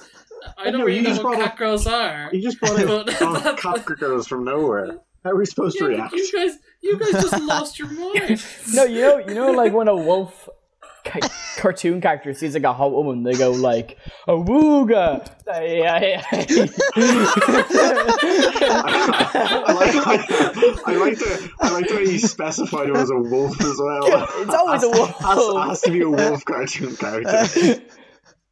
I don't No, really you know just what cat up- girls are. You just brought out [laughs] cat girls from nowhere. How are we supposed to react? you guys, you guys just [laughs] lost your mind. [laughs] No, you know, you know, like when a wolf ca- cartoon character sees like a hot woman, they go like a wooga. Ay, ay, ay. I like, I, I like the I like the way you specified it was a wolf as well. It's always a wolf. Has, has to be a wolf cartoon character.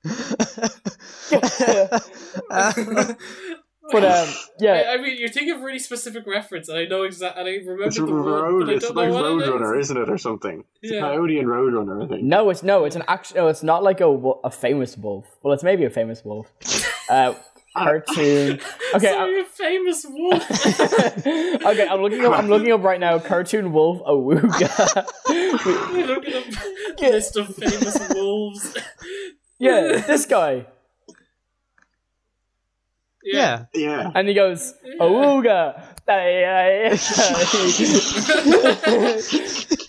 [laughs] but um, [laughs] yeah, I mean, you're thinking of really specific reference, and I know exactly. And I remember It's the a road. but I It's like know what it is. Roadrunner, isn't it, or something? It's Yeah. Coyote and Roadrunner, I think. no, it's no, it's an actual. No, it's not like a a famous wolf. Well, it's maybe a famous wolf. Uh, [laughs] cartoon. Okay, I'm, Sorry, a famous wolf. [laughs] okay, I'm looking up. I'm looking up right now. Cartoon wolf awooga. We're looking up a list of famous wolves. yeah, this guy. Yeah. Yeah. And he goes, awooga. [laughs]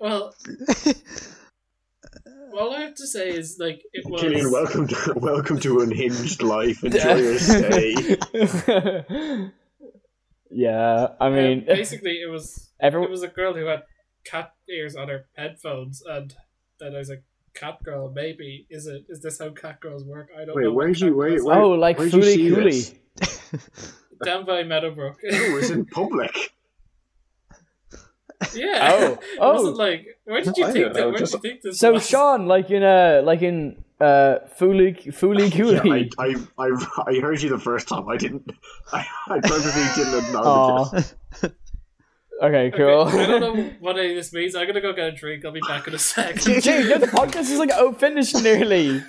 Well, all I have to say is like it was. Cillian, welcome to welcome to Unhinged Life. [laughs] Enjoy your stay. [laughs] yeah, I um, mean, basically, it was it everyone. was a girl who had cat ears on her headphones, and then I was like, "Cat girl, maybe is it? Is this how cat girls work? I don't Wait, know." what where'd you- where- girls where- Oh, like Where'd you Fooly see Cooly. this? [laughs] down by Meadowbrook. Oh, it's in public. [laughs] yeah. Oh, [laughs] it oh. wasn't like. Where did you I think that? Where just- did you think this? So was? Sean, like in a like in Uh, Fooly Fooly Yeah, I, I, I, I heard you the first time. I didn't. I, I purposely didn't acknowledge it. Aw. Okay, cool. Okay, I don't know [laughs] what any of this means. I'm gonna go get a drink. I'll be back in a sec. Dude, no, the [laughs] podcast is like oh finished nearly.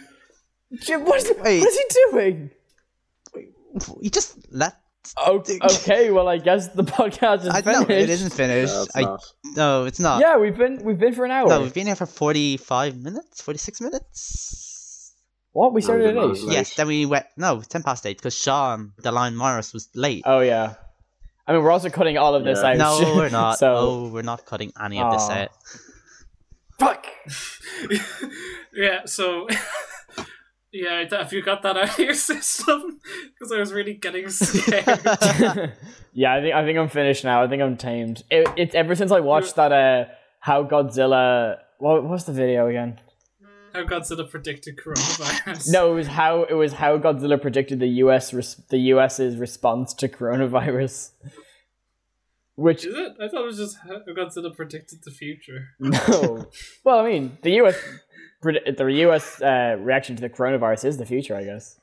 Jim, what is, Wait. what is he doing? You just let. Oh, okay, well I guess the podcast is I finished. know it isn't finished. No, it's I not. no, it's not. Yeah, we've been we've been for an hour. No, we've been here for forty-five minutes, forty-six minutes. what we started at eight. Yes, then we went. No, ten past eight because Sean, the line Morris, was late. Oh yeah. I mean, we're also cutting all of this Yeah. out. no, we're [laughs] not. so Oh, we're not cutting any of this Aw. out. fuck. [laughs] yeah, so [laughs] yeah, I have you got that out of your system? Because I was really getting scared. yeah, I think I think I'm finished now. I think I'm tamed. It, it's ever since I watched that uh how Godzilla. What was the video again? How Godzilla predicted coronavirus. No, it was how it was how Godzilla predicted the U.S. Res- the U.S.'s response to coronavirus. Which Is it? I thought it was just how Godzilla predicted the future. no, well, I mean the U.S. pred- the U.S. Uh, reaction to the coronavirus is the future, I guess.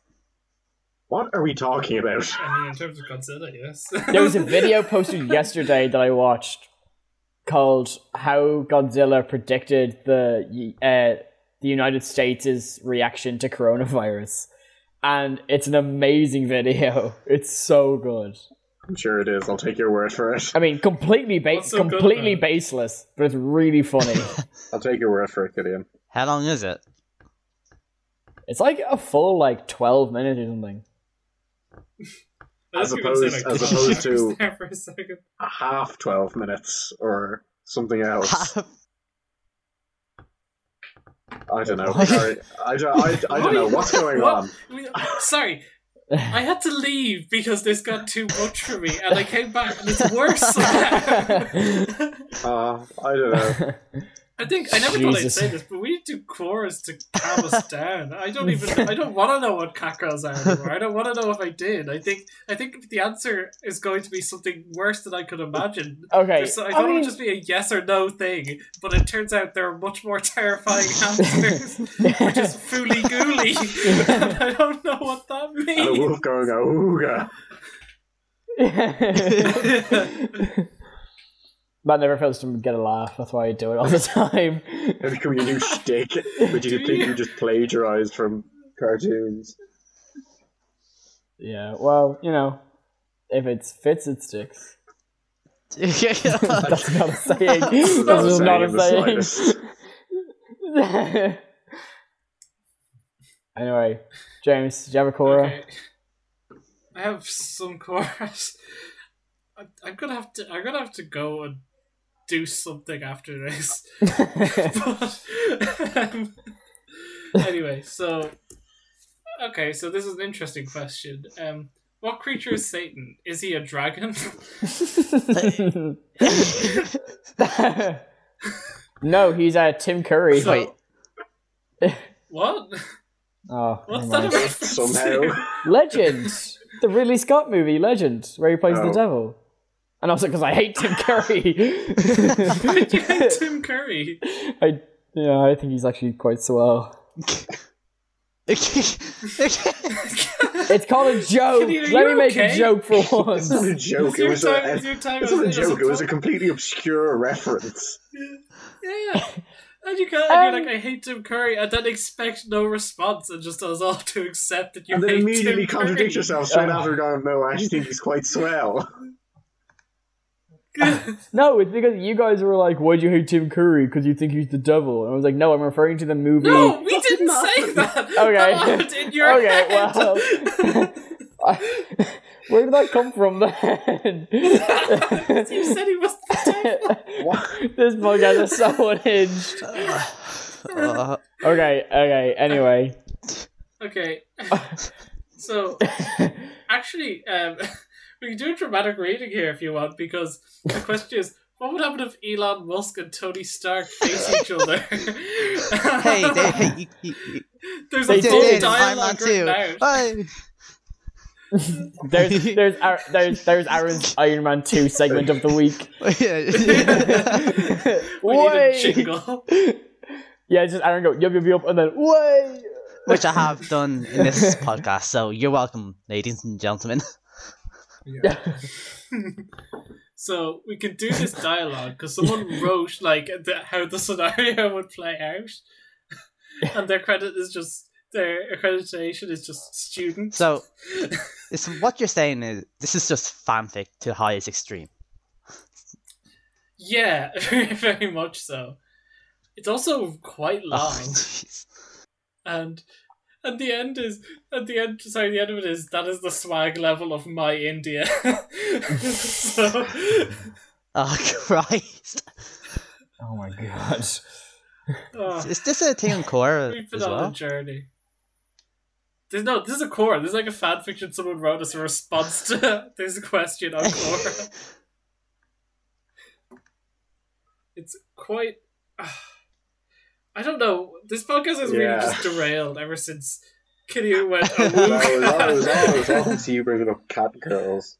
What are we talking about? I mean, in terms of Godzilla, yes. There was a [laughs] video posted yesterday that I watched called "How Godzilla Predicted the uh, the United States' Reaction to Coronavirus," and it's an amazing video. [laughs] It's so good. I'm sure it is. I'll take your word for it. I mean, completely ba- so completely about it? baseless, but it's really funny. [laughs] I'll take your word for it, Gideon. How long is it? it's like a full like twelve minutes or something. [laughs] I As gonna say, opposed- like, as opposed to- hours there for a. A half 12 minutes or something else. I don't know. [laughs] I, don't, I, I don't know. What's going on? Sorry, I had to leave because this got too much for me, and I came back and it's worse. [laughs] Uh, I don't know. [laughs] I think I never thought I'd say this, but we need to Quoras to calm us [laughs] down. I don't even. I don't want to know what cacos are anymore. I don't want to know if I did. I think. I think the answer is going to be something worse than I could imagine. Okay, So I I thought it would just be a yes or no thing, but it turns out there are much more terrifying [laughs] answers, which is fooly gooly. and [laughs] I don't know what that And a means. wolf going, ooga. Matt never fails to get a laugh. That's why I do it all the [laughs] time. It become your new [laughs] shtick, which you Do think you? you just plagiarized from cartoons. yeah, well, you know, if it fits, it sticks. That's [laughs] That's not a saying. That's That's just not a the saying. slightest. anyway, James, do you have a Quora? Okay. I have some Quoras. I, I'm gonna have to. I'm gonna have to go and do something after this. [laughs] but, [laughs] um, anyway, so okay, so this is an interesting question. Um, what creature is Satan? Is he a dragon? [laughs] no, he's uh, Tim Curry. So- what? Oh, What's that mind. about? Somehow. Legend, the Ridley Scott movie, Legend, where he plays the Oh. devil. And also because I hate Tim [laughs] Curry. Why [laughs] do you hate Tim Curry? [laughs] I yeah, I think he's actually quite swell. It's called a joke. Kenny, are Let me you make a joke for once. It's not a joke. It was time. a, It's your time. it's not a joke. It was a completely obscure reference. Yeah. And you can't and Um, you're like, I hate Tim Curry, I and then expect no response and just us all to accept that you And then immediately Tim contradict Curry. yourself straight Oh. after going, no, I actually think he's quite swell. [laughs] No, it's because you guys were like, "Why'd you hate Tim Curry? Because you think he's the devil." And I was like, "No, I'm referring to the movie." no, we [laughs] didn't say that. [laughs] Okay. That in your okay, head. well, I- where did that come from then? you said he was the devil. This podcast is so unhinged. Uh, Okay, okay. Anyway, Okay. So actually, um, we can do a dramatic reading here if you want, because the question is. What would happen if Elon Musk and Tony Stark face each other? [laughs] hey, they, hey, you, you, you, There's They a full it in Iron Man dialogue written 2. out. Hey. there's there's there's there's Aaron's Iron Man two segment of the week. [laughs] Oh, yeah. [laughs] We need a Way. jingle. Yeah, just Aaron go yup yup yup, and then way. which I have done in this podcast. So you're welcome, ladies and gentlemen. Yeah. [laughs] so we can do this dialogue because someone wrote like the, how the scenario [laughs] would play out, and their credit is just their accreditation is just student. So, [laughs] it's what you're saying is this is just fanfic to the highest extreme. yeah, very, very much so. It's also quite oh, long, Oh, and and the end is at the end. Sorry, the end of it is that is the swag level of my India. [laughs] so oh [laughs] Christ! Oh my god. oh, Is this a thing on Quora [laughs] we've been as on well? a journey. There's no. This is a Quora. This is like a fan fiction someone wrote as a response to this question on Quora. it's quite. Ah. I don't know. This podcast has really just derailed ever since Kitty went. [laughs] That was, that was, that was Oh, awesome to see you bringing up cat girls.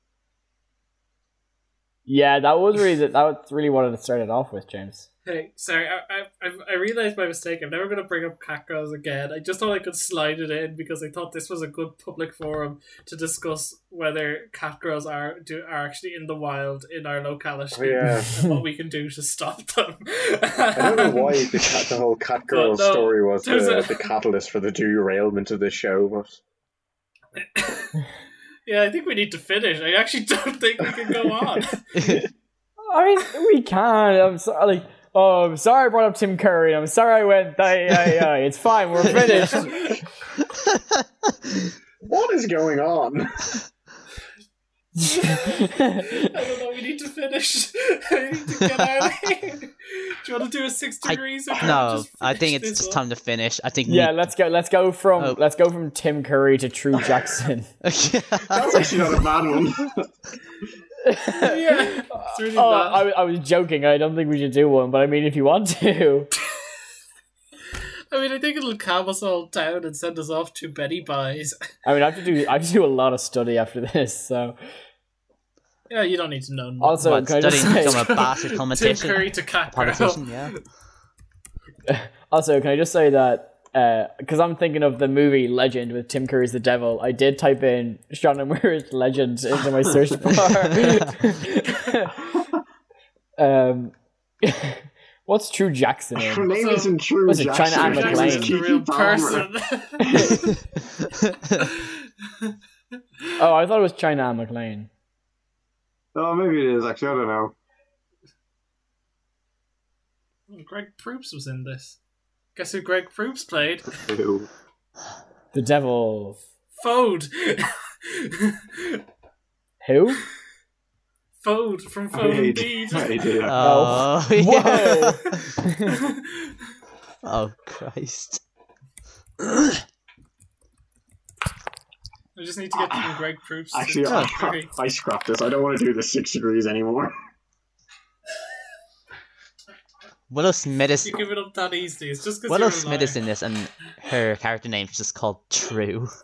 Yeah, that was really that was really what it started off with, James. Hey, sorry, I, I, I- I realized my mistake. I'm never going to bring up Catgirls again. I just thought I could slide it in because I thought this was a good public forum to discuss whether Catgirls are do are actually in the wild in our locality Oh, yeah. [laughs] and what we can do to stop them. I don't know why the [laughs] cat, the whole cat girl no, story was the, a- the catalyst for the derailment of the show, but [laughs] yeah, I think we need to finish. I actually don't think we can go on. I mean, we can. I'm sorry. Like, oh, I'm sorry I brought up Tim Curry. I'm sorry I went. Aye, aye, aye. It's fine. We're finished. [laughs] what is going on? [laughs] I don't know. We need to finish. [laughs] I need to get out of here. Do you want to do a six I- degrees? or no, I think it's this time to finish. I think yeah, let's go. Let's go from Oh. let's go from Tim Curry to True Jackson. That's actually not a bad one. Yeah, it's really oh. I, I was joking. I don't think we should do one, but I mean, if you want to, [laughs] I mean, I think it'll calm us all down and send us off to Betty Buys. I mean, I have to do. I have to do a lot of study after this. So Yeah, you don't need to know. also, What, can I just studying to say, become a bastard Tim competition? Curry to Cat Politician, yeah. [laughs] also, can I just say that because I'm thinking of the movie Legend with Tim Curry's the devil, I did type in Sean Ó Muiris [laughs] Legend into my search [laughs] bar. [laughs] um, what's True Jackson Her name So- isn't True Was it China Anne her McClain? is Jackson's a Keke real person. Oh, I thought it was China Anne McLean. Oh, maybe it is. Actually, I don't know. Greg Proops was in this. Guess who Greg Proops played? [laughs] Ew. The devil. Fode. Who? Fode from Oh, Fode yeah, he Indeed. did. Yeah, he did. Oh, [laughs] Whoa! yeah. [laughs] oh Christ! I just need to get from Greg Proops. Actually, Tim I, Curry. I scrapped this. I don't want to do the six degrees anymore. Willow Smith is You give it up that easy. It's just because Willow you're a Smith is in this, and her character name is just called True. [laughs]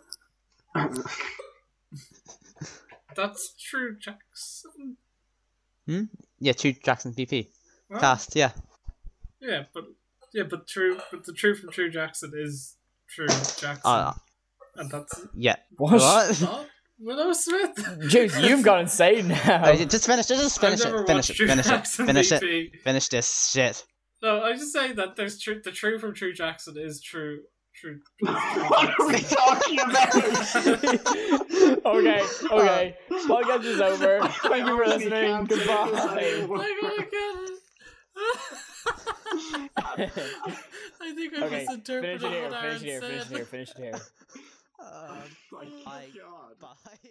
That's true, Jackson. Hmm. Yeah, True Jackson VP Well, cast. Yeah, Yeah, but yeah, but true, but the true from True Jackson is True Jackson, uh, and that's yeah. What? What? not [laughs] Willow Smith. James, you've gone insane now. Uh, just finish it. Just finish I've it. Finish it. Finish it. Finish it. Finish this shit. No, I just say that there's true. The true from True Jackson is true. True. [laughs] true what are we talking about? [laughs] okay, okay. Podcast is over. [laughs] Thank you for listening. can't say this Goodbye. I gotta get it. I think I okay, misinterpreted finish it here. what Aaron Aaron Finish it here. said. Finish it here. Finish it here. Um, Like, I- God. bye.